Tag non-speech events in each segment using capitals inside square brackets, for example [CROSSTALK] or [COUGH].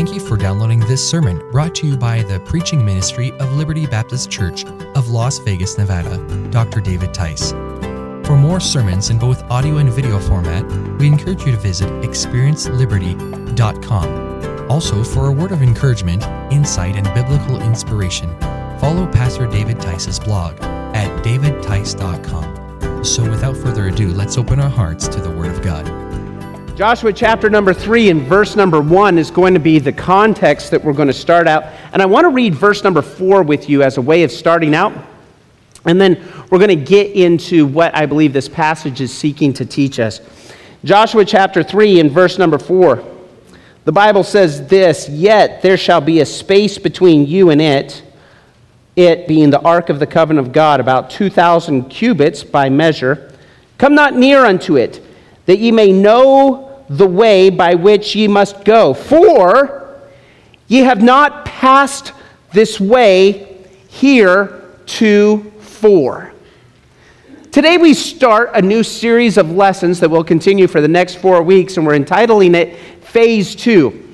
Thank you for downloading this sermon brought to you by the preaching ministry of Liberty Baptist Church of Las Vegas, Nevada, Dr. David Tice. For more sermons in both audio and video format, we encourage you to visit experienceliberty.com. Also, for a word of encouragement, insight, and biblical inspiration, follow Pastor David Tice's blog at davidtice.com. So, without further ado, let's open our hearts to the Word of God. Joshua chapter number three and verse number one is going to be the context that we're going to start out. And I want to read verse number four with you as a way of starting out. And then we're going to get into what I believe this passage is seeking to teach us. Joshua chapter 3 and verse number 4. The Bible says this Yet there shall be a space between you and it, it being the ark of the covenant of God, about 2,000 cubits by measure. Come not near unto it, that ye may know the way by which ye must go. For ye have not passed this way here to four. Today we start a new series of lessons that will continue for the next four weeks, and we're entitling it Phase Two.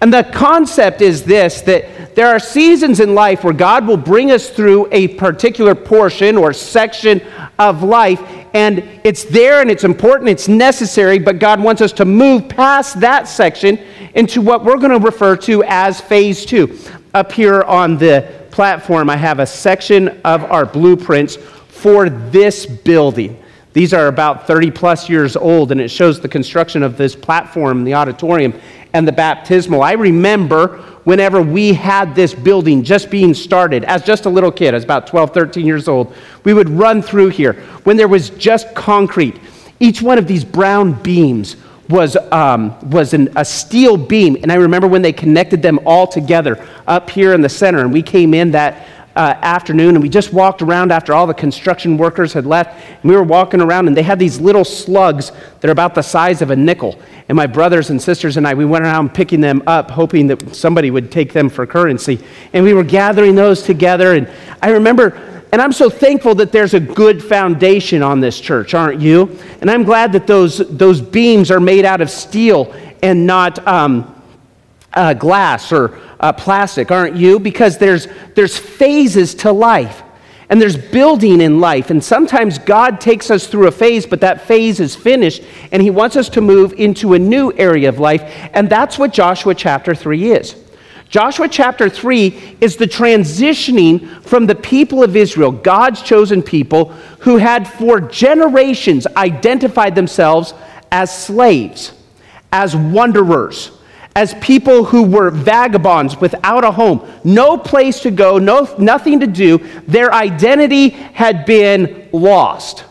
And the concept is this that there are seasons in life where God will bring us through a particular portion or section of life, and it's there and it's important, it's necessary, but God wants us to move past that section into what we're going to refer to as phase two. Up here on the platform, I have a section of our blueprints for this building. These are about 30 plus years old, and it shows the construction of this platform, the auditorium, and the baptismal. I remember whenever we had this building just being started, as just a little kid, I was about 12, 13 years old, we would run through here when there was just concrete. Each one of these brown beams was, um, was an, a steel beam. And I remember when they connected them all together up here in the center, and we came in that uh, afternoon and we just walked around after all the construction workers had left. And we were walking around and they had these little slugs that are about the size of a nickel. And my brothers and sisters and I, we went around picking them up, hoping that somebody would take them for currency. And we were gathering those together. And I remember, and I'm so thankful that there's a good foundation on this church, aren't you? And I'm glad that those, those beams are made out of steel and not um, uh, glass or uh, plastic, aren't you? Because there's, there's phases to life and there's building in life. And sometimes God takes us through a phase, but that phase is finished and He wants us to move into a new area of life. And that's what Joshua chapter 3 is. Joshua chapter 3 is the transitioning from the people of Israel, God's chosen people, who had for generations identified themselves as slaves, as wanderers as people who were vagabonds without a home, no place to go, no, nothing to do. Their identity had been lost.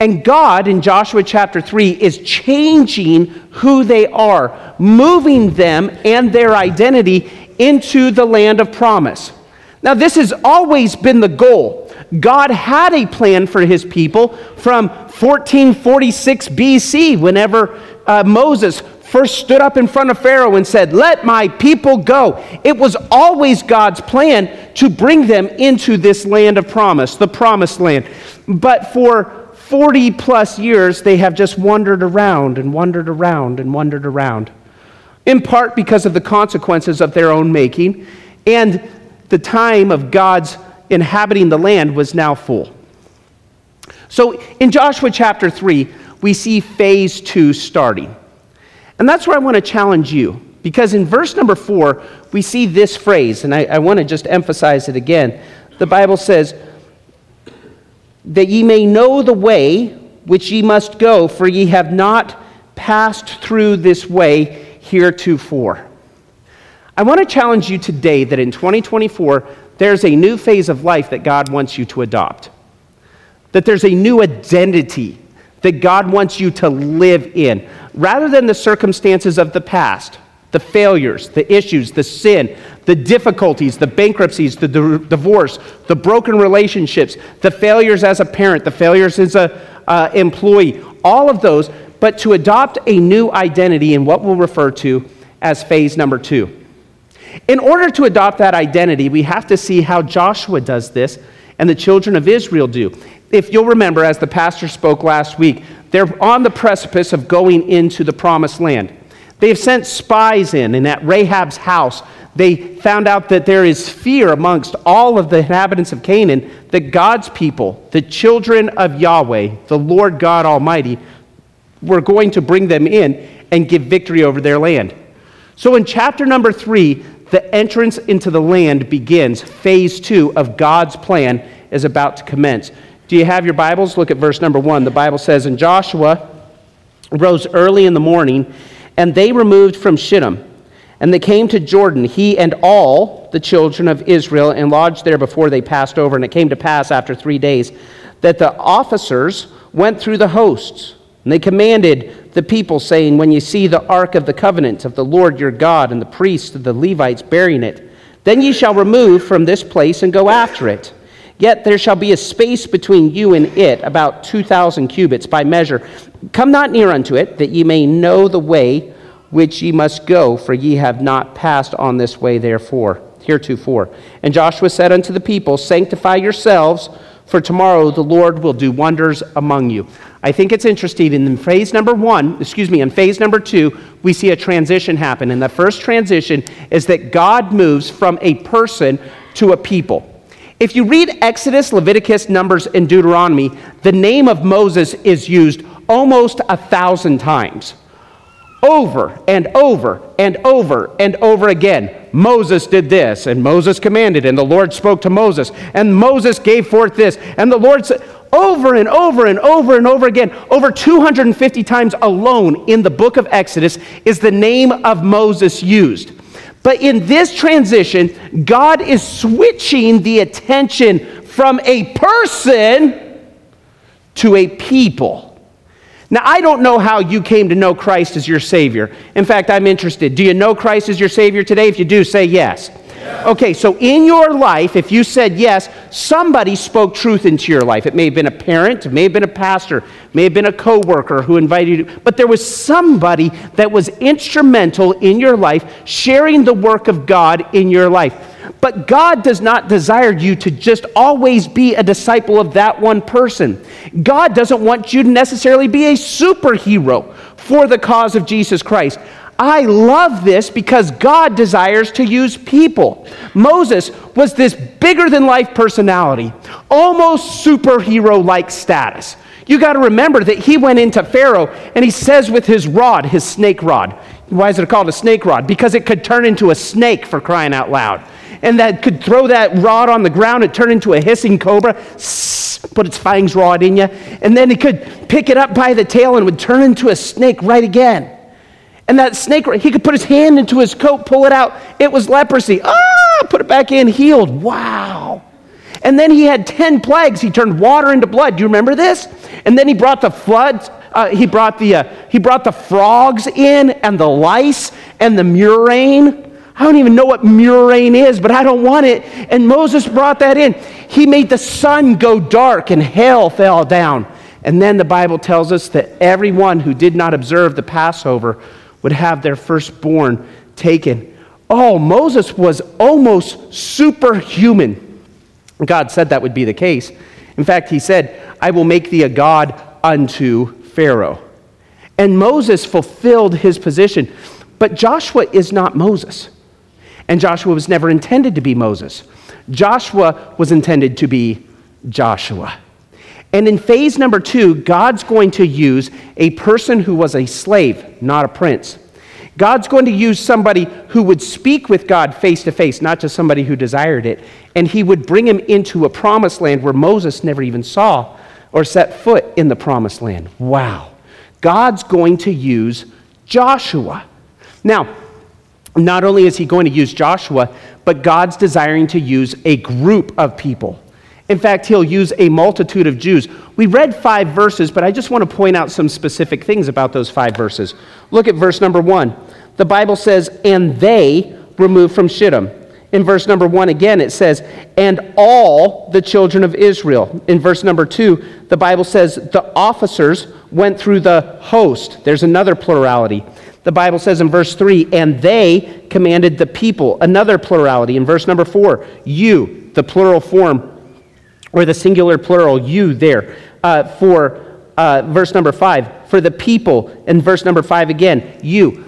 And God, in Joshua chapter 3, is changing who they are, moving them and their identity into the land of promise. Now, this has always been the goal. God had a plan for his people from 1446 BC, whenever uh, Moses first stood up in front of Pharaoh and said, Let my people go. It was always God's plan to bring them into this land of promise, the promised land. But for 40 plus years, they have just wandered around and wandered around and wandered around, in part because of the consequences of their own making, and the time of God's inhabiting the land was now full. So in Joshua chapter 3, we see phase two starting. And that's where I want to challenge you. Because in verse number four, we see this phrase, and I, I want to just emphasize it again. The Bible says, That ye may know the way which ye must go, for ye have not passed through this way heretofore. I want to challenge you today that in 2024, there's a new phase of life that God wants you to adopt. That there's a new identity that God wants you to live in, rather than the circumstances of the past, the failures, the issues, the sin, the difficulties, the bankruptcies, the di- divorce, the broken relationships, the failures as a parent, the failures as an uh, employee, all of those, but to adopt a new identity in what we'll refer to as phase number two. In order to adopt that identity, we have to see how Joshua does this and the children of Israel do if you'll remember, as the pastor spoke last week, they're on the precipice of going into the promised land. They have sent spies in, and at Rahab's house, they found out that there is fear amongst all of the inhabitants of Canaan that God's people, the children of Yahweh, the Lord God Almighty, were going to bring them in and give victory over their land. So in chapter number three, the entrance into the land begins. Phase two of God's plan is about to commence. Do you have your Bibles? Look at verse number one. The Bible says, And Joshua rose early in the morning, and they removed from Shittim. And they came to Jordan, he and all the children of Israel, and lodged there before they passed over. And it came to pass after three days that the officers went through the hosts. And they commanded the people, saying, When you see the ark of the covenant of the Lord your God and the priests of the Levites bearing it, then ye shall remove from this place and go after it. Yet there shall be a space between you and it, about two thousand cubits by measure. Come not near unto it, that ye may know the way which ye must go, for ye have not passed on this way therefore, heretofore. And Joshua said unto the people, Sanctify yourselves, for tomorrow the Lord will do wonders among you. I think it's interesting in phase number one, excuse me, in phase number two, we see a transition happen. And the first transition is that God moves from a person to a people. If you read Exodus, Leviticus, Numbers, and Deuteronomy, the name of Moses is used almost a thousand times. Over and over and over and over again. Moses did this, and Moses commanded, and the Lord spoke to Moses, and Moses gave forth this, and the Lord said, over and over and over and over again, over 250 times alone in the book of Exodus is the name of Moses used. But in this transition, God is switching the attention from a person to a people. Now, I don't know how you came to know Christ as your Savior. In fact, I'm interested. Do you know Christ as your Savior today? If you do, say yes. Okay, so in your life, if you said yes, somebody spoke truth into your life. It may have been a parent, it may have been a pastor, it may have been a coworker who invited you, but there was somebody that was instrumental in your life, sharing the work of God in your life. But God does not desire you to just always be a disciple of that one person. God doesn't want you to necessarily be a superhero for the cause of Jesus Christ. I love this because God desires to use people. Moses was this bigger than life personality, almost superhero like status. You got to remember that he went into Pharaoh and he says with his rod, his snake rod, why is it called a snake rod? Because it could turn into a snake for crying out loud and that could throw that rod on the ground and turn into a hissing cobra, put its fangs rod in you, and then he could pick it up by the tail and would turn into a snake right again. And that snake, he could put his hand into his coat, pull it out. It was leprosy. Ah, put it back in, healed. Wow. And then he had 10 plagues. He turned water into blood. Do you remember this? And then he brought the floods. Uh, he, brought the, uh, he brought the frogs in and the lice and the murrain. I don't even know what murrain is, but I don't want it. And Moses brought that in. He made the sun go dark and hell fell down. And then the Bible tells us that everyone who did not observe the Passover would have their firstborn taken. Oh, Moses was almost superhuman. God said that would be the case. In fact, he said, I will make thee a God unto Pharaoh. And Moses fulfilled his position. But Joshua is not Moses. And Joshua was never intended to be Moses. Joshua was intended to be Joshua. And in phase number two, God's going to use a person who was a slave, not a prince. God's going to use somebody who would speak with God face to face, not just somebody who desired it. And he would bring him into a promised land where Moses never even saw or set foot in the promised land. Wow. God's going to use Joshua. Now, not only is he going to use Joshua, but God's desiring to use a group of people. In fact, he'll use a multitude of Jews. We read five verses, but I just want to point out some specific things about those five verses. Look at verse number one. The Bible says, and they removed from Shittim. In verse number one again, it says, and all the children of Israel. In verse number two, the Bible says, the officers went through the host. There's another plurality. The Bible says in verse 3, and they commanded the people. Another plurality. In verse number 4, you, the plural form, or the singular plural, you there. Uh, for uh, verse number 5, for the people. In verse number 5 again, you.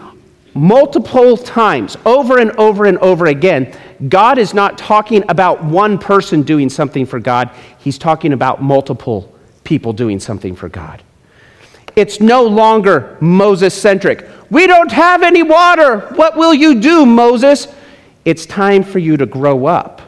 multiple times, over and over and over again, God is not talking about one person doing something for God, He's talking about multiple people doing something for God. It's no longer Moses centric. We don't have any water. What will you do, Moses? It's time for you to grow up.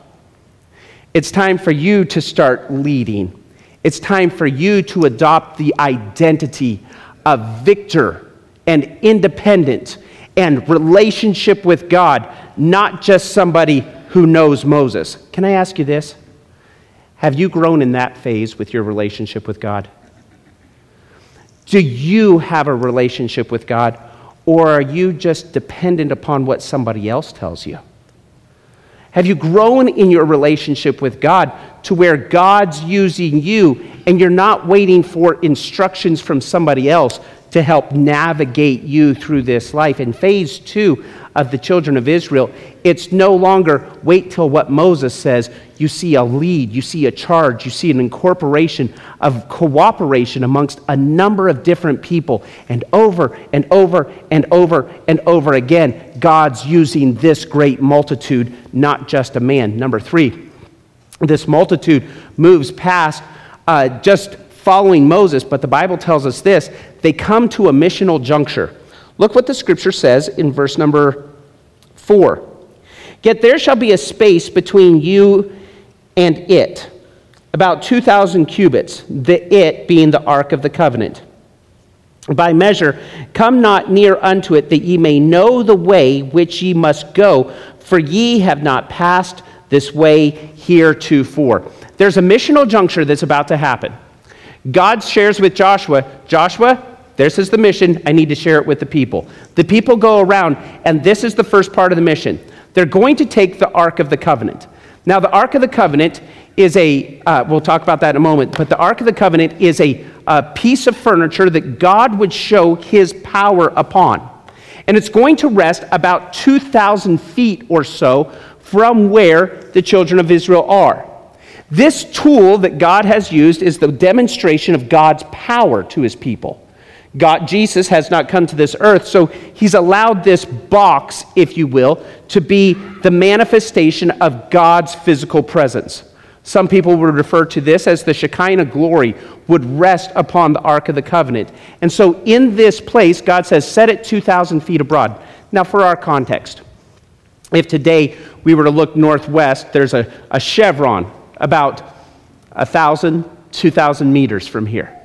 It's time for you to start leading. It's time for you to adopt the identity of victor and independent and relationship with God, not just somebody who knows Moses. Can I ask you this? Have you grown in that phase with your relationship with God? Do you have a relationship with God, or are you just dependent upon what somebody else tells you? Have you grown in your relationship with God to where God's using you and you're not waiting for instructions from somebody else to help navigate you through this life? In phase two of the children of Israel, it's no longer wait till what Moses says. You see a lead, you see a charge, you see an incorporation of cooperation amongst a number of different people. And over and over and over and over again, God's using this great multitude, not just a man. Number three, this multitude moves past uh, just following Moses, but the Bible tells us this they come to a missional juncture. Look what the scripture says in verse number 4. Yet there shall be a space between you and it, about 2,000 cubits, the it being the ark of the covenant. By measure, come not near unto it, that ye may know the way which ye must go, for ye have not passed this way heretofore. There's a missional juncture that's about to happen. God shares with Joshua, Joshua, this is the mission. I need to share it with the people. The people go around, and this is the first part of the mission. They're going to take the Ark of the Covenant. Now, the Ark of the Covenant is a, uh, we'll talk about that in a moment, but the Ark of the Covenant is a, a piece of furniture that God would show his power upon. And it's going to rest about 2,000 feet or so from where the children of Israel are. This tool that God has used is the demonstration of God's power to his people. God, Jesus has not come to this earth, so he's allowed this box, if you will, to be the manifestation of God's physical presence. Some people would refer to this as the Shekinah glory would rest upon the Ark of the Covenant. And so in this place, God says, set it 2,000 feet abroad. Now, for our context, if today we were to look northwest, there's a, a chevron about 1,000, 2,000 meters from here.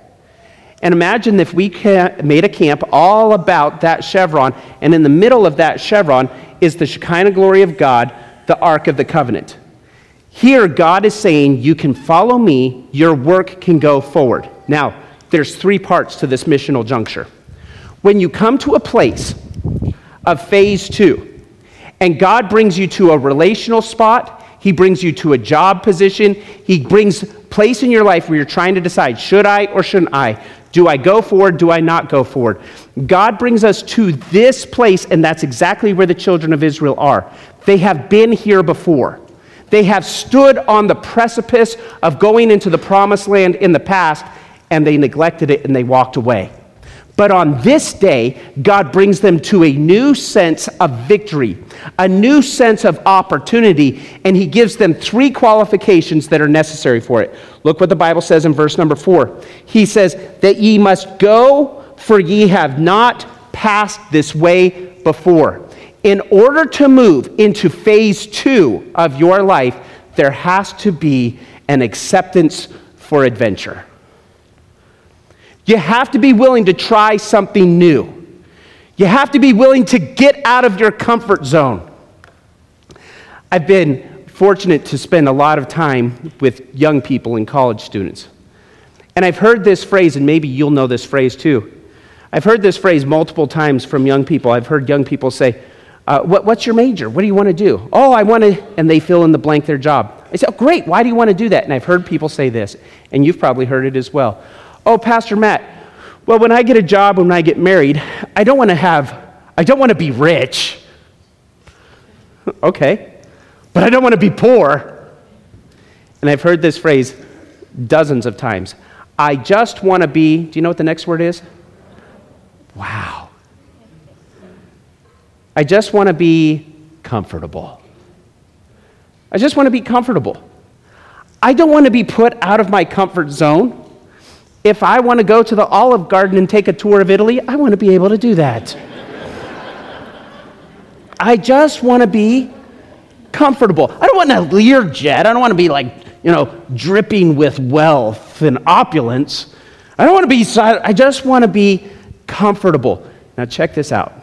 And imagine if we made a camp all about that chevron, and in the middle of that chevron is the Shekinah glory of God, the Ark of the Covenant. Here, God is saying, You can follow me, your work can go forward. Now, there's three parts to this missional juncture. When you come to a place of phase two, and God brings you to a relational spot, He brings you to a job position, He brings place in your life where you're trying to decide, should I or shouldn't I? Do I go forward? Do I not go forward? God brings us to this place, and that's exactly where the children of Israel are. They have been here before. They have stood on the precipice of going into the promised land in the past, and they neglected it and they walked away. But on this day, God brings them to a new sense of victory, a new sense of opportunity, and He gives them three qualifications that are necessary for it. Look what the Bible says in verse number four. He says, That ye must go, for ye have not passed this way before. In order to move into phase two of your life, there has to be an acceptance for adventure. You have to be willing to try something new. You have to be willing to get out of your comfort zone. I've been fortunate to spend a lot of time with young people and college students. And I've heard this phrase, and maybe you'll know this phrase too. I've heard this phrase multiple times from young people. I've heard young people say, uh, what, What's your major? What do you want to do? Oh, I want to, and they fill in the blank their job. I say, Oh, great. Why do you want to do that? And I've heard people say this, and you've probably heard it as well. Oh, Pastor Matt, well, when I get a job, when I get married, I don't want to have, I don't want to be rich. [LAUGHS] okay. But I don't want to be poor. And I've heard this phrase dozens of times. I just want to be, do you know what the next word is? Wow. I just want to be comfortable. I just want to be comfortable. I don't want to be put out of my comfort zone. If I want to go to the Olive Garden and take a tour of Italy, I want to be able to do that. I just want to be comfortable. I don't want a Learjet. I don't want to be like, you know, dripping with wealth and opulence. I don't want to be, I just want to be comfortable. Now, check this out.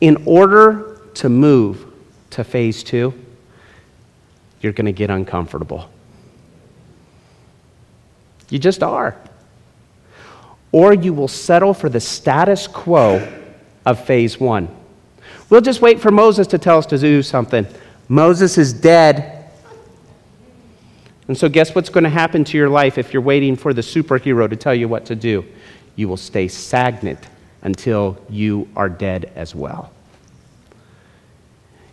In order to move to phase two, you're going to get uncomfortable. You just are. Or you will settle for the status quo of phase one. We'll just wait for Moses to tell us to do something. Moses is dead. And so, guess what's going to happen to your life if you're waiting for the superhero to tell you what to do? You will stay stagnant until you are dead as well.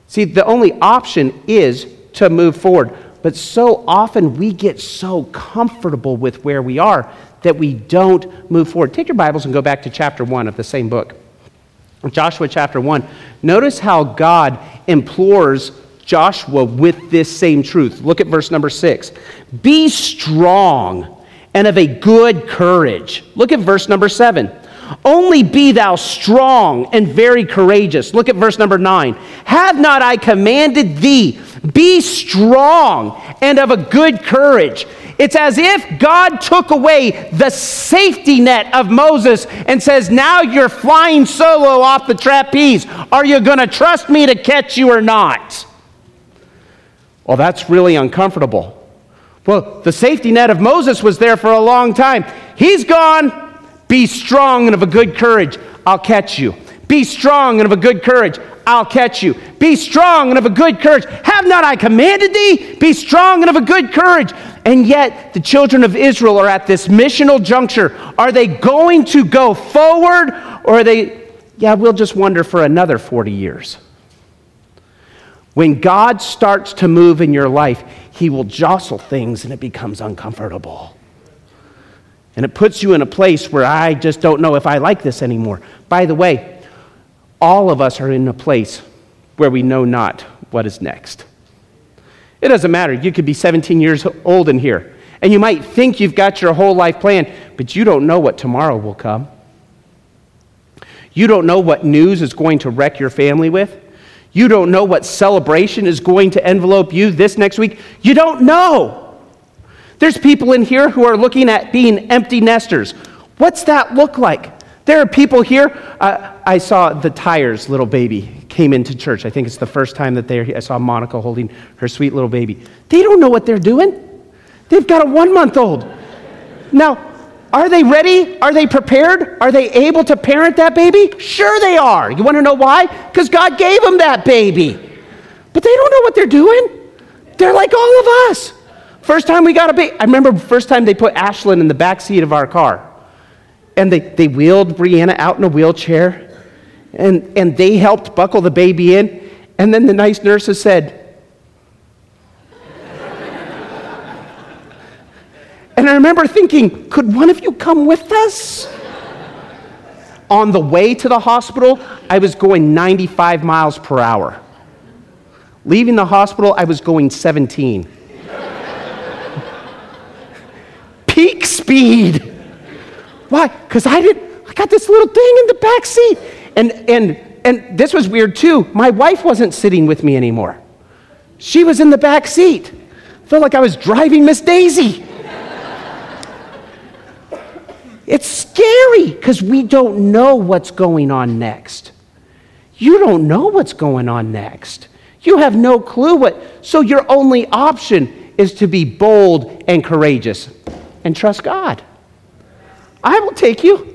See, the only option is to move forward. But so often we get so comfortable with where we are that we don't move forward. Take your Bibles and go back to chapter 1 of the same book. Joshua chapter 1. Notice how God implores Joshua with this same truth. Look at verse number 6. Be strong and of a good courage. Look at verse number 7. Only be thou strong and very courageous. Look at verse number 9. Have not I commanded thee? Be strong and of a good courage. It's as if God took away the safety net of Moses and says, Now you're flying solo off the trapeze. Are you going to trust me to catch you or not? Well, that's really uncomfortable. Well, the safety net of Moses was there for a long time. He's gone. Be strong and of a good courage. I'll catch you. Be strong and of a good courage. I'll catch you. Be strong and of a good courage. Have not I commanded thee? Be strong and of a good courage. And yet, the children of Israel are at this missional juncture. Are they going to go forward or are they, yeah, we'll just wonder for another 40 years? When God starts to move in your life, He will jostle things and it becomes uncomfortable. And it puts you in a place where I just don't know if I like this anymore. By the way, all of us are in a place where we know not what is next. It doesn't matter. You could be 17 years old in here, and you might think you've got your whole life planned, but you don't know what tomorrow will come. You don't know what news is going to wreck your family with. You don't know what celebration is going to envelope you this next week. You don't know. There's people in here who are looking at being empty nesters. What's that look like? There are people here. Uh, I saw the Tires little baby came into church. I think it's the first time that they I saw Monica holding her sweet little baby. They don't know what they're doing. They've got a one month old. Now, are they ready? Are they prepared? Are they able to parent that baby? Sure, they are. You want to know why? Because God gave them that baby. But they don't know what they're doing. They're like all of us. First time we got a baby, I remember first time they put Ashlyn in the back seat of our car and they, they wheeled Brianna out in a wheelchair, and, and they helped buckle the baby in. And then the nice nurses said, [LAUGHS] and I remember thinking, could one of you come with us? On the way to the hospital, I was going 95 miles per hour. Leaving the hospital, I was going 17. [LAUGHS] Peak speed. Why? Because I didn't, I got this little thing in the back seat. And, and, and this was weird too. My wife wasn't sitting with me anymore. She was in the back seat. Felt like I was driving Miss Daisy. [LAUGHS] it's scary because we don't know what's going on next. You don't know what's going on next. You have no clue what. So your only option is to be bold and courageous and trust God. I will take you.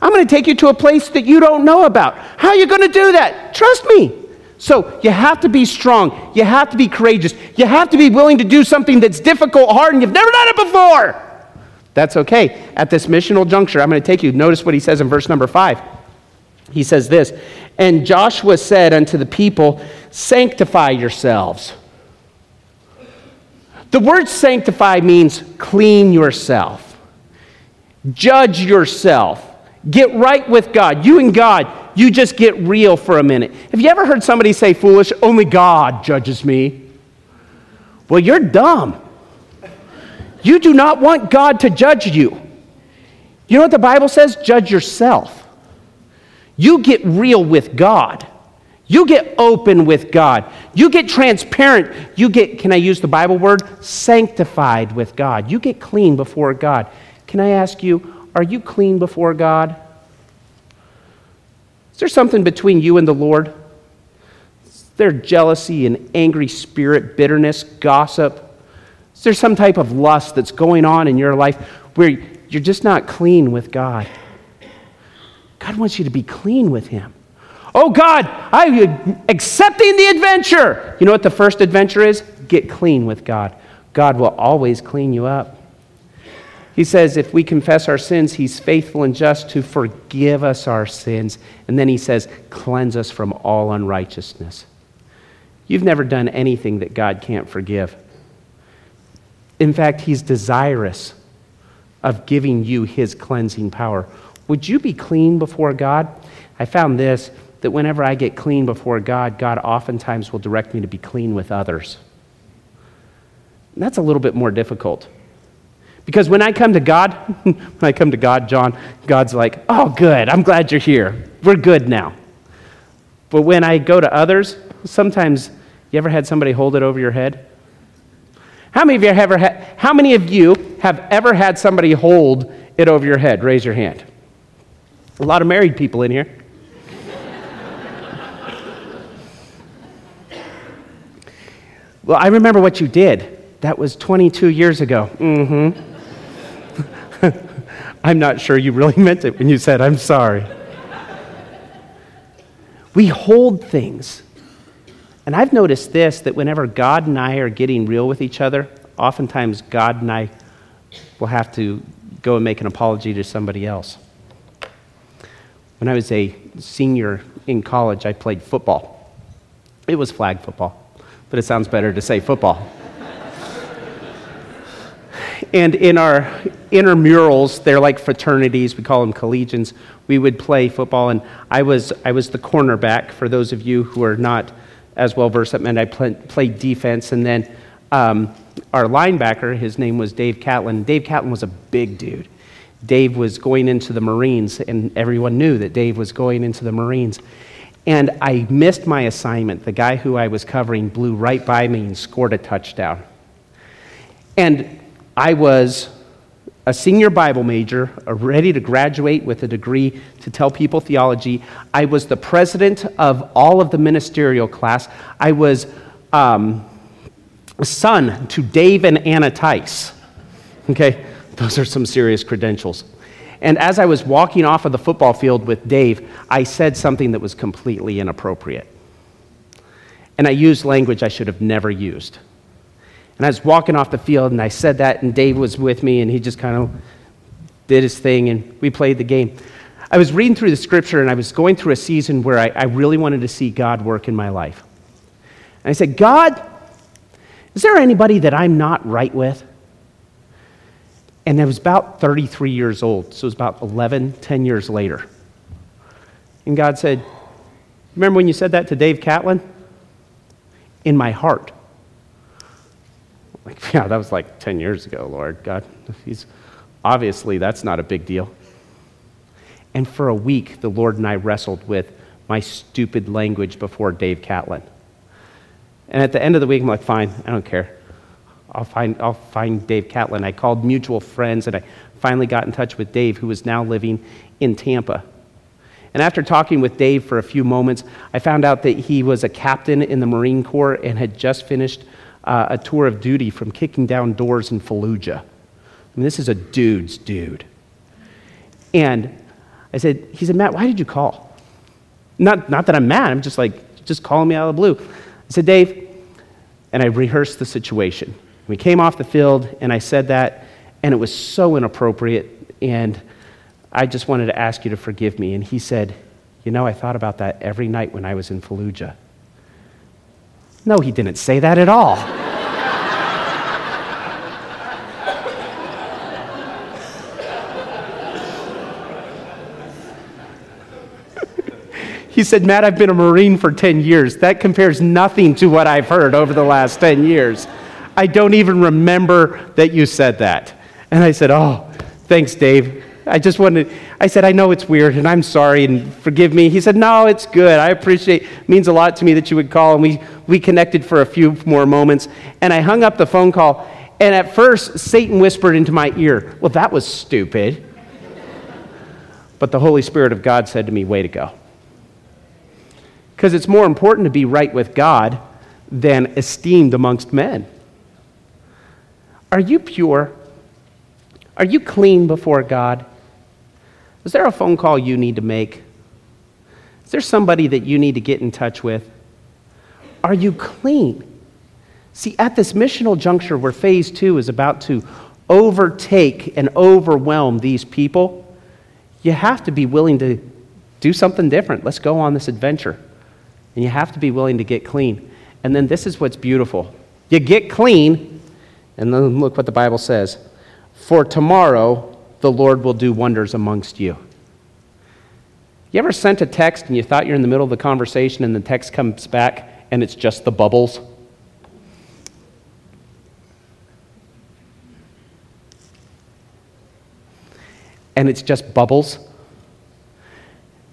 I'm going to take you to a place that you don't know about. How are you going to do that? Trust me. So you have to be strong. You have to be courageous. You have to be willing to do something that's difficult, hard, and you've never done it before. That's okay. At this missional juncture, I'm going to take you. Notice what he says in verse number five. He says this And Joshua said unto the people, Sanctify yourselves. The word sanctify means clean yourself. Judge yourself. Get right with God. You and God. you just get real for a minute. Have you ever heard somebody say, foolish, only God judges me? Well, you're dumb. You do not want God to judge you. You know what the Bible says? Judge yourself. You get real with God. You get open with God. You get transparent. You get, can I use the Bible word? Sanctified with God. You get clean before God. Can I ask you, are you clean before God? Is there something between you and the Lord? Is there jealousy and angry spirit, bitterness, gossip? Is there some type of lust that's going on in your life where you're just not clean with God? God wants you to be clean with Him. Oh God, I'm accepting the adventure. You know what the first adventure is? Get clean with God. God will always clean you up. He says, if we confess our sins, He's faithful and just to forgive us our sins. And then He says, cleanse us from all unrighteousness. You've never done anything that God can't forgive. In fact, He's desirous of giving you His cleansing power. Would you be clean before God? I found this that whenever I get clean before God, God oftentimes will direct me to be clean with others. That's a little bit more difficult. Because when I come to God, [LAUGHS] when I come to God, John, God's like, oh, good, I'm glad you're here. We're good now. But when I go to others, sometimes, you ever had somebody hold it over your head? How many of you have ever had, how many of you have ever had somebody hold it over your head? Raise your hand. A lot of married people in here. [LAUGHS] well, I remember what you did. That was 22 years ago. Mm-hmm. I'm not sure you really [LAUGHS] meant it when you said, I'm sorry. we hold things. And I've noticed this that whenever God and I are getting real with each other, oftentimes God and I will have to go and make an apology to somebody else. When I was a senior in college, I played football. It was flag football, but it sounds better to say football. And in our intramurals, they're like fraternities, we call them collegians, we would play football, and I was, I was the cornerback. For those of you who are not as well versed, that meant I play, played defense, and then um, our linebacker, his name was Dave Catlin. Dave Catlin was a big dude. Dave was going into the Marines, and everyone knew that Dave was going into the Marines. And I missed my assignment. The guy who I was covering blew right by me and scored a touchdown. And I was a senior Bible major, ready to graduate with a degree to tell people theology. I was the president of all of the ministerial class. I was um, son to Dave and Anna Tice. Okay, those are some serious credentials. And as I was walking off of the football field with Dave, I said something that was completely inappropriate. And I used language I should have never used. And I was walking off the field and I said that, and Dave was with me, and he just kind of did his thing, and we played the game. I was reading through the scripture, and I was going through a season where I, I really wanted to see God work in my life. And I said, God, is there anybody that I'm not right with? And I was about 33 years old, so it was about 11, 10 years later. And God said, Remember when you said that to Dave Catlin? In my heart. Like, [LAUGHS] yeah, that was like 10 years ago, Lord. God, he's obviously that's not a big deal. And for a week, the Lord and I wrestled with my stupid language before Dave Catlin. And at the end of the week, I'm like, fine, I don't care. I'll find, I'll find Dave Catlin. I called mutual friends and I finally got in touch with Dave, who was now living in Tampa. And after talking with Dave for a few moments, I found out that he was a captain in the Marine Corps and had just finished uh, a tour of duty from kicking down doors in Fallujah. I mean, this is a dude's dude. And I said, he said, Matt, why did you call? Not, not that I'm mad, I'm just like, just calling me out of the blue. I said, Dave, and I rehearsed the situation. We came off the field, and I said that, and it was so inappropriate, and I just wanted to ask you to forgive me. And he said, You know, I thought about that every night when I was in Fallujah. No, he didn't say that at all. [LAUGHS] he said, Matt, I've been a Marine for 10 years. That compares nothing to what I've heard over the last 10 years. I don't even remember that you said that. And I said, Oh, thanks, Dave. I just wanted, I said, I know it's weird and I'm sorry and forgive me. He said, No, it's good. I appreciate it means a lot to me that you would call. And we, we connected for a few more moments. And I hung up the phone call. And at first, Satan whispered into my ear, Well, that was stupid. but the Holy Spirit of God said to me, Way to go. Because it's more important to be right with God than esteemed amongst men. Are you pure? Are you clean before God? Is there a phone call you need to make? Is there somebody that you need to get in touch with? Are you clean? See, at this missional juncture where phase two is about to overtake and overwhelm these people, you have to be willing to do something different. Let's go on this adventure. And you have to be willing to get clean. And then this is what's beautiful you get clean, and then look what the Bible says. For tomorrow the Lord will do wonders amongst you. You ever sent a text and you thought you're in the middle of the conversation and the text comes back and it's just the bubbles? And it's just bubbles?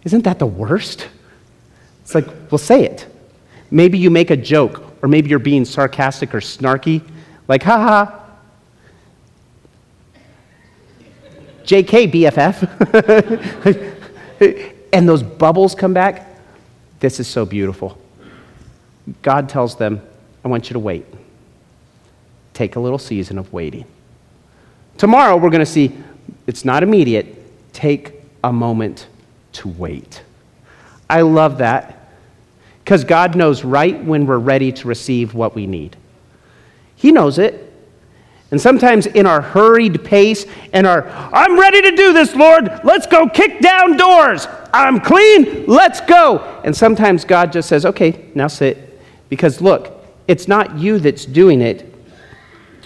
Isn't that the worst? It's like, well, say it. Maybe you make a joke, or maybe you're being sarcastic or snarky, like, haha, JK, BFF. [LAUGHS] and those bubbles come back. This is so beautiful. God tells them, I want you to wait. Take a little season of waiting. Tomorrow, we're going to see it's not immediate. Take a moment to wait. I love that because God knows right when we're ready to receive what we need. He knows it. And sometimes in our hurried pace and our, I'm ready to do this, Lord, let's go kick down doors. I'm clean, let's go. And sometimes God just says, okay, now sit. Because look, it's not you that's doing it.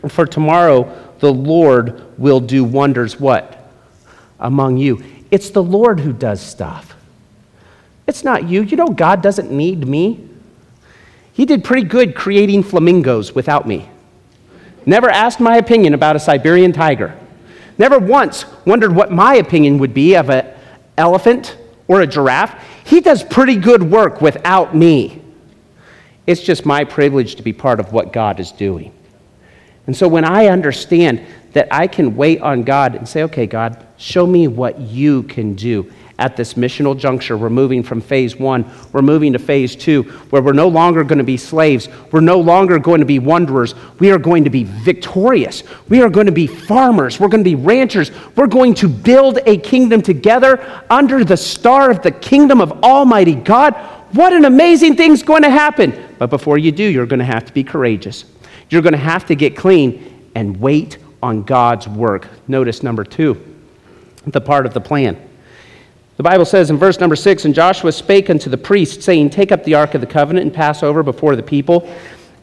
For tomorrow, the Lord will do wonders what? Among you. It's the Lord who does stuff. It's not you. You know, God doesn't need me. He did pretty good creating flamingos without me. Never asked my opinion about a Siberian tiger. Never once wondered what my opinion would be of an elephant or a giraffe. He does pretty good work without me. It's just my privilege to be part of what God is doing. And so when I understand that I can wait on God and say, okay, God, show me what you can do at this missional juncture. We're moving from phase one, we're moving to phase two, where we're no longer going to be slaves. We're no longer going to be wanderers. We are going to be victorious. We are going to be farmers. We're going to be ranchers. We're going to build a kingdom together under the star of the kingdom of Almighty God. What an amazing thing's going to happen. But before you do, you're going to have to be courageous. You're going to have to get clean and wait on God's work. Notice number two, the part of the plan. The Bible says in verse number six, And Joshua spake unto the priests, saying, Take up the ark of the covenant and pass over before the people.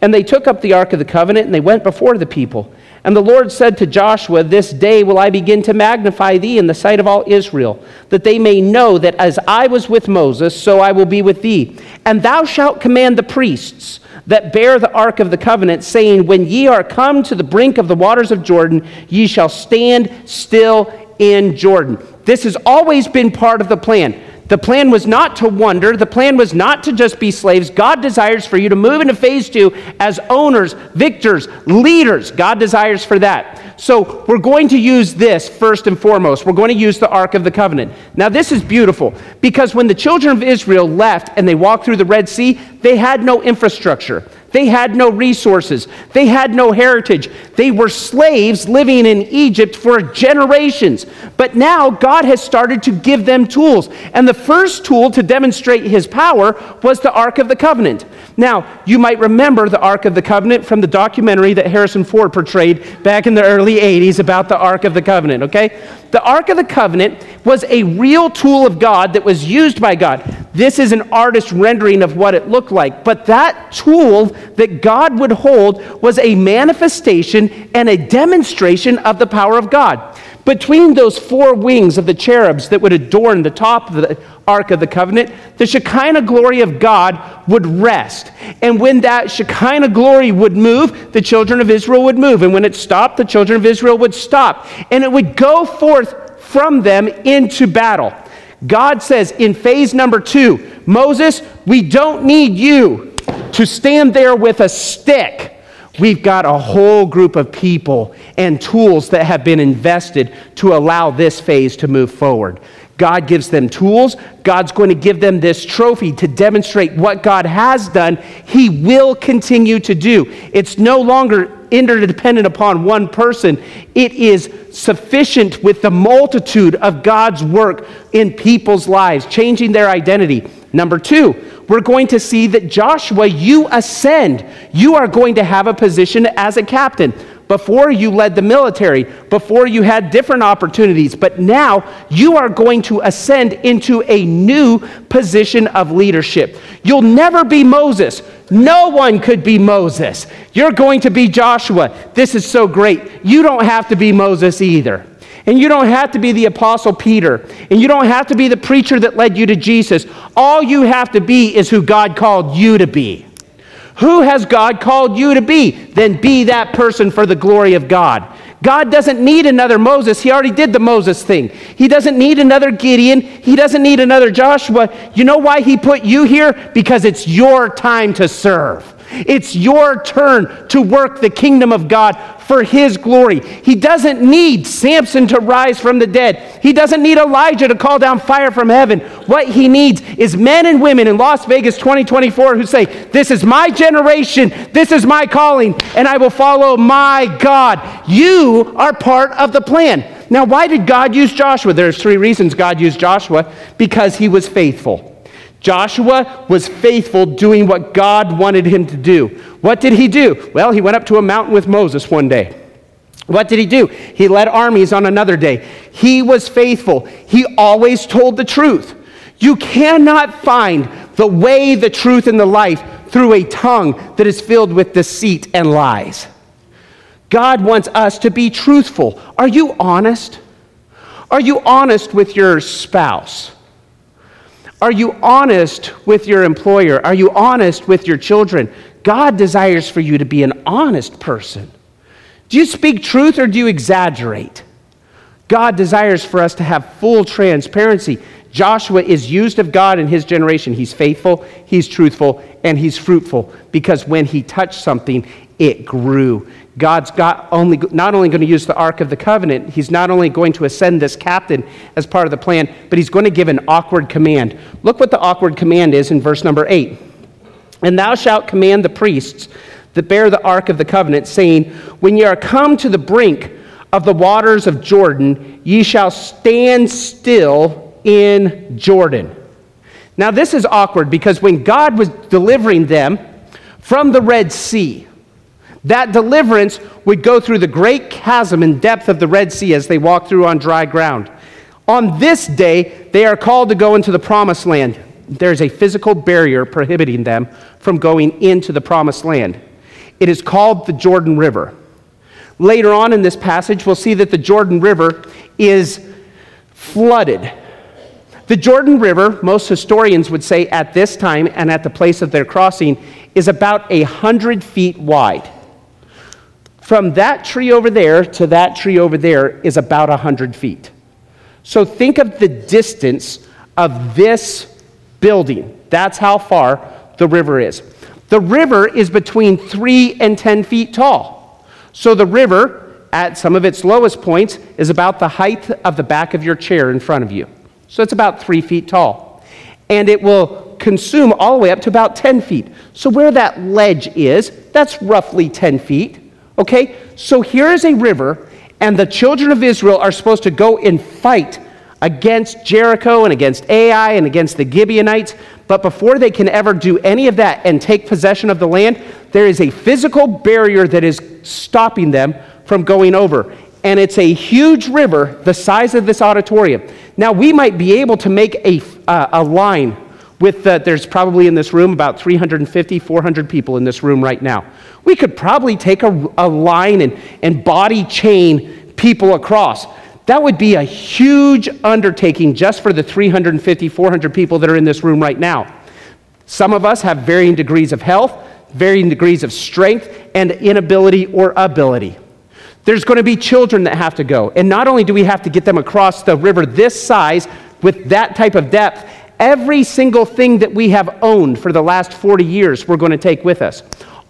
And they took up the ark of the covenant and they went before the people. And the Lord said to Joshua, This day will I begin to magnify thee in the sight of all Israel, that they may know that as I was with Moses, so I will be with thee. And thou shalt command the priests that bear the ark of the covenant, saying, When ye are come to the brink of the waters of Jordan, ye shall stand still in Jordan. This has always been part of the plan. The plan was not to wander. The plan was not to just be slaves. God desires for you to move into phase two as owners, victors, leaders. God desires for that. So we're going to use this first and foremost. We're going to use the Ark of the Covenant. Now, this is beautiful because when the children of Israel left and they walked through the Red Sea, they had no infrastructure. They had no resources. They had no heritage. They were slaves living in Egypt for generations. But now God has started to give them tools. And the first tool to demonstrate his power was the Ark of the Covenant. Now, you might remember the Ark of the Covenant from the documentary that Harrison Ford portrayed back in the early 80s about the Ark of the Covenant, okay? The Ark of the Covenant was a real tool of God that was used by God. This is an artist rendering of what it looked like. But that tool that God would hold was a manifestation and a demonstration of the power of God. Between those four wings of the cherubs that would adorn the top of the Ark of the Covenant, the Shekinah glory of God would rest. And when that Shekinah glory would move, the children of Israel would move. And when it stopped, the children of Israel would stop. And it would go forth from them into battle. God says in phase number two, Moses, we don't need you to stand there with a stick. We've got a whole group of people and tools that have been invested to allow this phase to move forward. God gives them tools. God's going to give them this trophy to demonstrate what God has done, He will continue to do. It's no longer interdependent upon one person, it is sufficient with the multitude of God's work in people's lives, changing their identity. Number two, we're going to see that Joshua, you ascend. You are going to have a position as a captain. Before you led the military, before you had different opportunities, but now you are going to ascend into a new position of leadership. You'll never be Moses. No one could be Moses. You're going to be Joshua. This is so great. You don't have to be Moses either. And you don't have to be the Apostle Peter. And you don't have to be the preacher that led you to Jesus. All you have to be is who God called you to be. Who has God called you to be? Then be that person for the glory of God. God doesn't need another Moses. He already did the Moses thing. He doesn't need another Gideon. He doesn't need another Joshua. You know why He put you here? Because it's your time to serve. It's your turn to work the kingdom of God for his glory. He doesn't need Samson to rise from the dead. He doesn't need Elijah to call down fire from heaven. What he needs is men and women in Las Vegas 2024 who say, This is my generation, this is my calling, and I will follow my God. You are part of the plan. Now, why did God use Joshua? There's three reasons God used Joshua because he was faithful. Joshua was faithful doing what God wanted him to do. What did he do? Well, he went up to a mountain with Moses one day. What did he do? He led armies on another day. He was faithful. He always told the truth. You cannot find the way, the truth, and the life through a tongue that is filled with deceit and lies. God wants us to be truthful. Are you honest? Are you honest with your spouse? Are you honest with your employer? Are you honest with your children? God desires for you to be an honest person. Do you speak truth or do you exaggerate? God desires for us to have full transparency. Joshua is used of God in his generation. He's faithful, he's truthful, and he's fruitful because when he touched something, it grew. God's got only, not only going to use the Ark of the Covenant, He's not only going to ascend this captain as part of the plan, but He's going to give an awkward command. Look what the awkward command is in verse number 8. And thou shalt command the priests that bear the Ark of the Covenant, saying, When ye are come to the brink of the waters of Jordan, ye shall stand still in Jordan. Now, this is awkward because when God was delivering them from the Red Sea, that deliverance would go through the great chasm and depth of the Red Sea as they walk through on dry ground. On this day, they are called to go into the promised land. There's a physical barrier prohibiting them from going into the promised land. It is called the Jordan River. Later on in this passage, we'll see that the Jordan River is flooded. The Jordan River, most historians would say at this time and at the place of their crossing, is about a hundred feet wide. From that tree over there to that tree over there is about 100 feet. So think of the distance of this building. That's how far the river is. The river is between 3 and 10 feet tall. So the river, at some of its lowest points, is about the height of the back of your chair in front of you. So it's about 3 feet tall. And it will consume all the way up to about 10 feet. So where that ledge is, that's roughly 10 feet. Okay, so here is a river, and the children of Israel are supposed to go and fight against Jericho and against Ai and against the Gibeonites. But before they can ever do any of that and take possession of the land, there is a physical barrier that is stopping them from going over. And it's a huge river the size of this auditorium. Now, we might be able to make a, uh, a line with the, there's probably in this room about 350, 400 people in this room right now. We could probably take a, a line and, and body chain people across. That would be a huge undertaking just for the 350, 400 people that are in this room right now. Some of us have varying degrees of health, varying degrees of strength, and inability or ability. There's going to be children that have to go. And not only do we have to get them across the river this size with that type of depth, every single thing that we have owned for the last 40 years, we're going to take with us.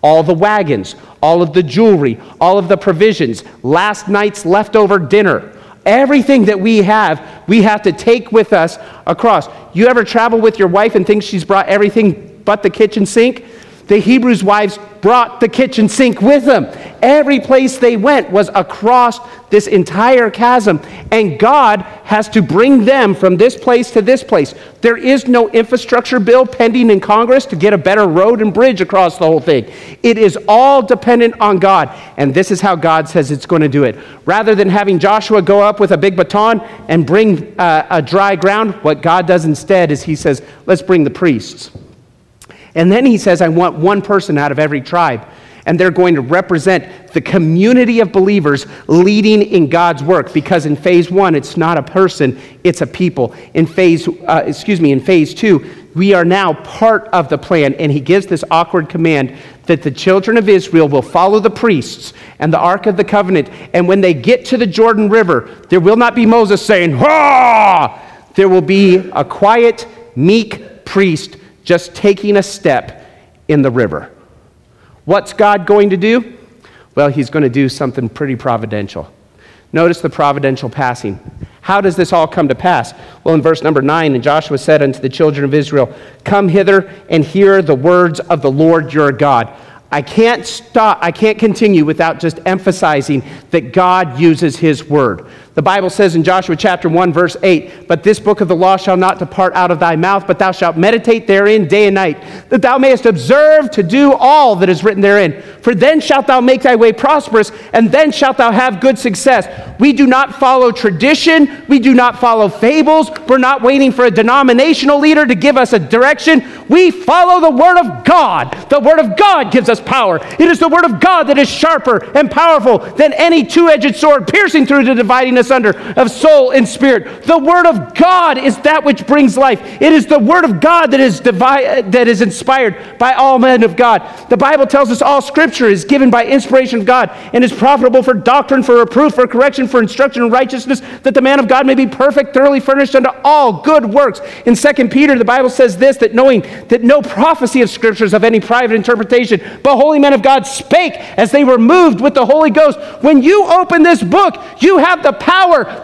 All the wagons, all of the jewelry, all of the provisions, last night's leftover dinner, everything that we have, we have to take with us across. You ever travel with your wife and think she's brought everything but the kitchen sink? The Hebrews' wives brought the kitchen sink with them. Every place they went was across this entire chasm, and God has to bring them from this place to this place. There is no infrastructure bill pending in Congress to get a better road and bridge across the whole thing. It is all dependent on God, and this is how God says it's going to do it. Rather than having Joshua go up with a big baton and bring uh, a dry ground, what God does instead is He says, Let's bring the priests. And then he says, I want one person out of every tribe. And they're going to represent the community of believers leading in God's work. Because in phase one, it's not a person, it's a people. In phase, uh, excuse me, in phase two, we are now part of the plan. And he gives this awkward command that the children of Israel will follow the priests and the Ark of the Covenant. And when they get to the Jordan River, there will not be Moses saying, Ha! There will be a quiet, meek priest just taking a step in the river. What's God going to do? Well, he's going to do something pretty providential. Notice the providential passing. How does this all come to pass? Well, in verse number 9, and Joshua said unto the children of Israel, Come hither and hear the words of the Lord your God. I can't stop, I can't continue without just emphasizing that God uses his word. The Bible says in Joshua chapter 1, verse 8, But this book of the law shall not depart out of thy mouth, but thou shalt meditate therein day and night, that thou mayest observe to do all that is written therein. For then shalt thou make thy way prosperous, and then shalt thou have good success. We do not follow tradition, we do not follow fables, we're not waiting for a denominational leader to give us a direction. We follow the Word of God. The Word of God gives us power. It is the Word of God that is sharper and powerful than any two edged sword, piercing through to dividing asunder of soul and spirit. The Word of God is that which brings life. It is the Word of God that is, divi- that is inspired by all men of God. The Bible tells us all Scripture is given by inspiration of God and is profitable for doctrine, for reproof, for correction, for instruction in righteousness, that the man of God may be perfect, thoroughly furnished unto all good works. In 2 Peter, the Bible says this that knowing that no prophecy of Scripture is of any private interpretation, but holy men of God spake as they were moved with the Holy Ghost. When you open this book, you have the power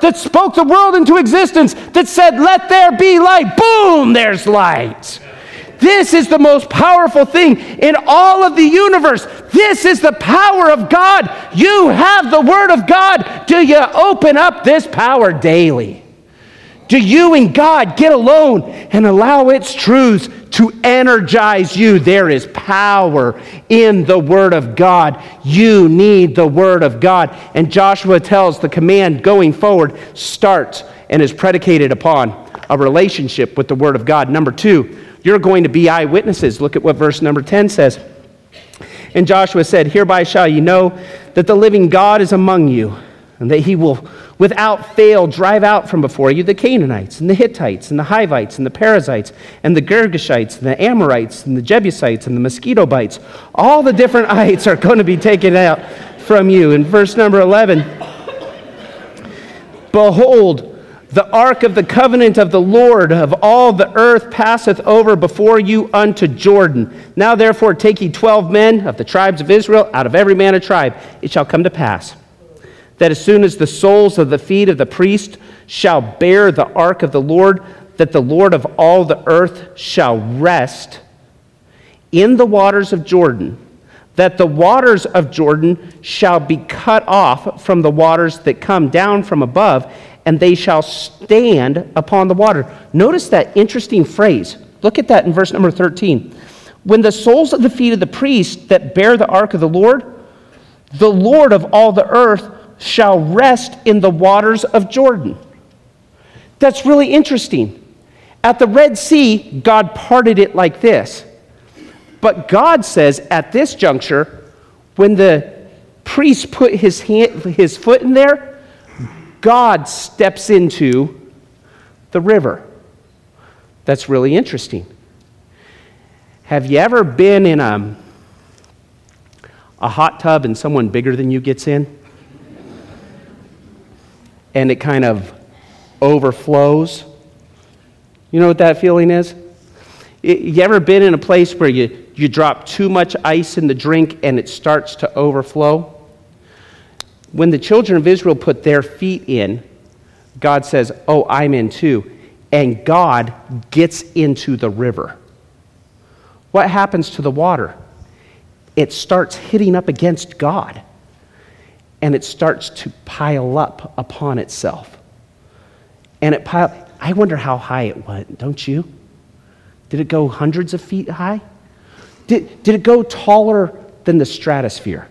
that spoke the world into existence, that said, Let there be light. Boom, there's light. This is the most powerful thing in all of the universe. This is the power of God. You have the Word of God. Do you open up this power daily? Do you and God get alone and allow its truths to energize you? There is power in the Word of God. You need the Word of God. And Joshua tells the command going forward starts and is predicated upon a relationship with the Word of God. Number two, you're going to be eyewitnesses. Look at what verse number 10 says. And Joshua said, Hereby shall ye know that the living God is among you, and that he will without fail drive out from before you the Canaanites, and the Hittites, and the Hivites, and the Perizzites, and the Girgashites, and the Amorites, and the Jebusites, and the mosquito bites. All the different [LAUGHS] ites are going to be taken out from you. In verse number 11, Behold, the ark of the covenant of the Lord of all the earth passeth over before you unto Jordan. Now therefore take ye twelve men of the tribes of Israel, out of every man a tribe. It shall come to pass that as soon as the soles of the feet of the priest shall bear the ark of the Lord, that the Lord of all the earth shall rest in the waters of Jordan, that the waters of Jordan shall be cut off from the waters that come down from above and they shall stand upon the water. Notice that interesting phrase. Look at that in verse number 13. When the soles of the feet of the priest that bear the ark of the Lord, the Lord of all the earth shall rest in the waters of Jordan. That's really interesting. At the Red Sea, God parted it like this. But God says at this juncture, when the priest put his, hand, his foot in there, God steps into the river. That's really interesting. Have you ever been in a, a hot tub and someone bigger than you gets in? And it kind of overflows? You know what that feeling is? You ever been in a place where you, you drop too much ice in the drink and it starts to overflow? When the children of Israel put their feet in, God says, Oh, I'm in too. And God gets into the river. What happens to the water? It starts hitting up against God and it starts to pile up upon itself. And it piled, I wonder how high it went, don't you? Did it go hundreds of feet high? Did, did it go taller than the stratosphere?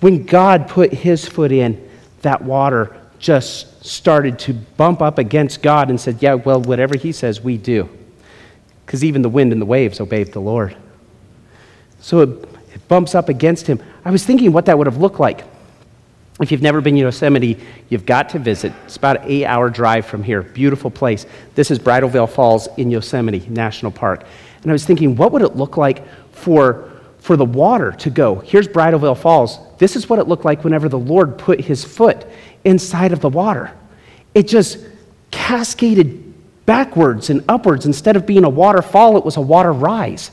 When God put his foot in, that water just started to bump up against God and said, Yeah, well, whatever he says, we do. Because even the wind and the waves obeyed the Lord. So it, it bumps up against him. I was thinking what that would have looked like. If you've never been to Yosemite, you've got to visit. It's about an eight hour drive from here. Beautiful place. This is Bridal Veil Falls in Yosemite National Park. And I was thinking, what would it look like for, for the water to go? Here's Bridal Veil Falls. This is what it looked like whenever the Lord put his foot inside of the water. It just cascaded backwards and upwards. Instead of being a waterfall, it was a water rise.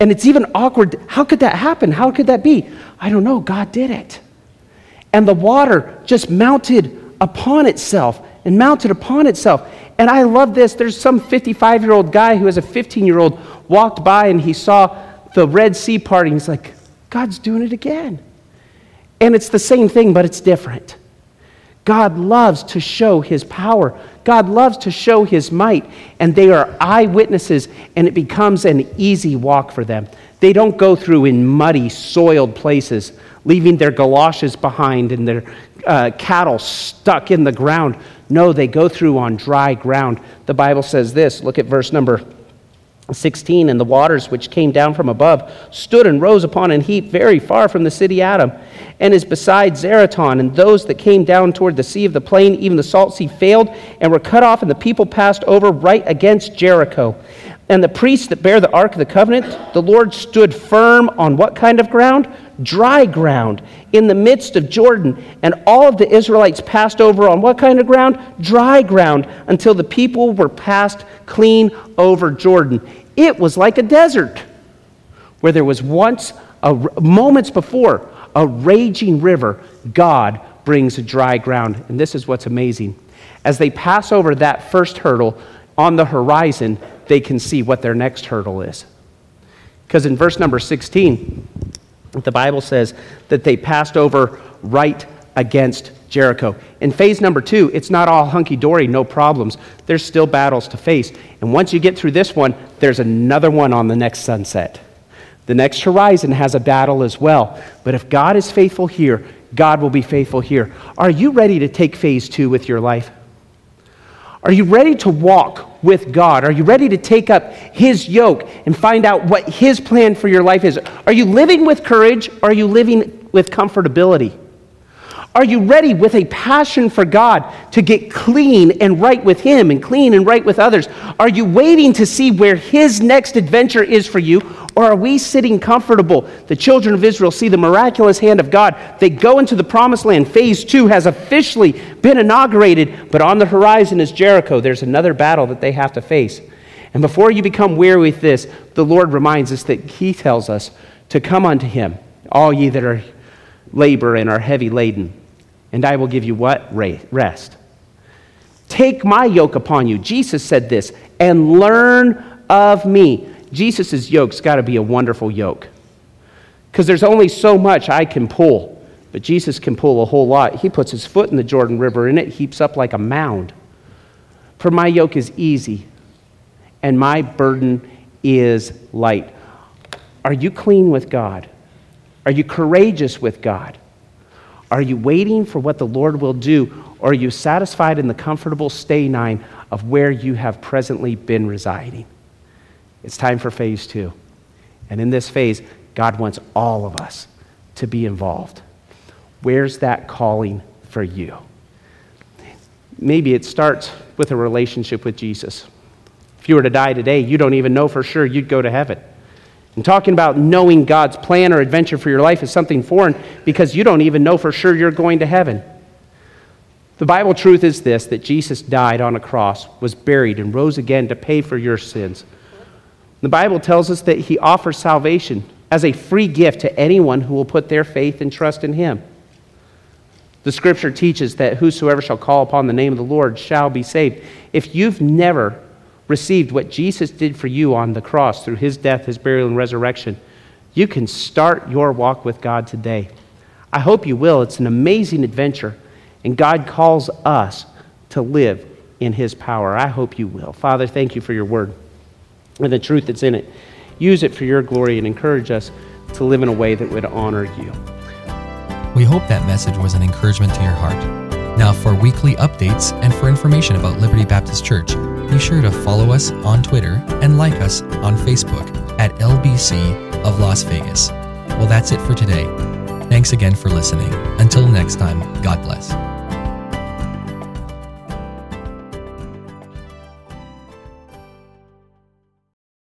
And it's even awkward. How could that happen? How could that be? I don't know. God did it and the water just mounted upon itself and mounted upon itself. And I love this. There's some 55 year old guy who, as a 15 year old, walked by and he saw the Red Sea parting. He's like, God's doing it again. And it's the same thing, but it's different. God loves to show his power. God loves to show his might. And they are eyewitnesses, and it becomes an easy walk for them. They don't go through in muddy, soiled places leaving their galoshes behind and their uh, cattle stuck in the ground. No, they go through on dry ground. The Bible says this look at verse number 16 and the waters which came down from above stood and rose upon an heap very far from the city Adam and is beside Zaretan and those that came down toward the sea of the plain even the salt sea failed and were cut off and the people passed over right against Jericho and the priests that bear the ark of the covenant the Lord stood firm on what kind of ground dry ground in the midst of Jordan. And all of the Israelites passed over on what kind of ground? Dry ground until the people were passed clean over Jordan. It was like a desert where there was once, a, moments before, a raging river. God brings dry ground. And this is what's amazing. As they pass over that first hurdle on the horizon, they can see what their next hurdle is. Because in verse number 16, the Bible says that they passed over right against Jericho. In phase number two, it's not all hunky dory, no problems. There's still battles to face. And once you get through this one, there's another one on the next sunset. The next horizon has a battle as well. But if God is faithful here, God will be faithful here. Are you ready to take phase two with your life? Are you ready to walk with God? Are you ready to take up His yoke and find out what His plan for your life is? Are you living with courage? Or are you living with comfortability? Are you ready with a passion for God to get clean and right with Him and clean and right with others? Are you waiting to see where His next adventure is for you? Or are we sitting comfortable? The children of Israel see the miraculous hand of God. They go into the promised land. Phase two has officially been inaugurated, but on the horizon is Jericho. There's another battle that they have to face. And before you become weary with this, the Lord reminds us that He tells us to come unto Him, all ye that are labor and are heavy laden, and I will give you what? Rest. Take my yoke upon you. Jesus said this, and learn of me. Jesus' yoke's got to be a wonderful yoke. Because there's only so much I can pull, but Jesus can pull a whole lot. He puts his foot in the Jordan River and it heaps up like a mound. For my yoke is easy and my burden is light. Are you clean with God? Are you courageous with God? Are you waiting for what the Lord will do? Or are you satisfied in the comfortable stay nine of where you have presently been residing? It's time for phase two. And in this phase, God wants all of us to be involved. Where's that calling for you? Maybe it starts with a relationship with Jesus. If you were to die today, you don't even know for sure you'd go to heaven. And talking about knowing God's plan or adventure for your life is something foreign because you don't even know for sure you're going to heaven. The Bible truth is this that Jesus died on a cross, was buried, and rose again to pay for your sins. The Bible tells us that he offers salvation as a free gift to anyone who will put their faith and trust in him. The scripture teaches that whosoever shall call upon the name of the Lord shall be saved. If you've never received what Jesus did for you on the cross through his death, his burial, and resurrection, you can start your walk with God today. I hope you will. It's an amazing adventure, and God calls us to live in his power. I hope you will. Father, thank you for your word and the truth that's in it. Use it for your glory and encourage us to live in a way that would honor you. We hope that message was an encouragement to your heart. Now, for weekly updates and for information about Liberty Baptist Church, be sure to follow us on Twitter and like us on Facebook at LBC of Las Vegas. Well, that's it for today. Thanks again for listening. Until next time, God bless.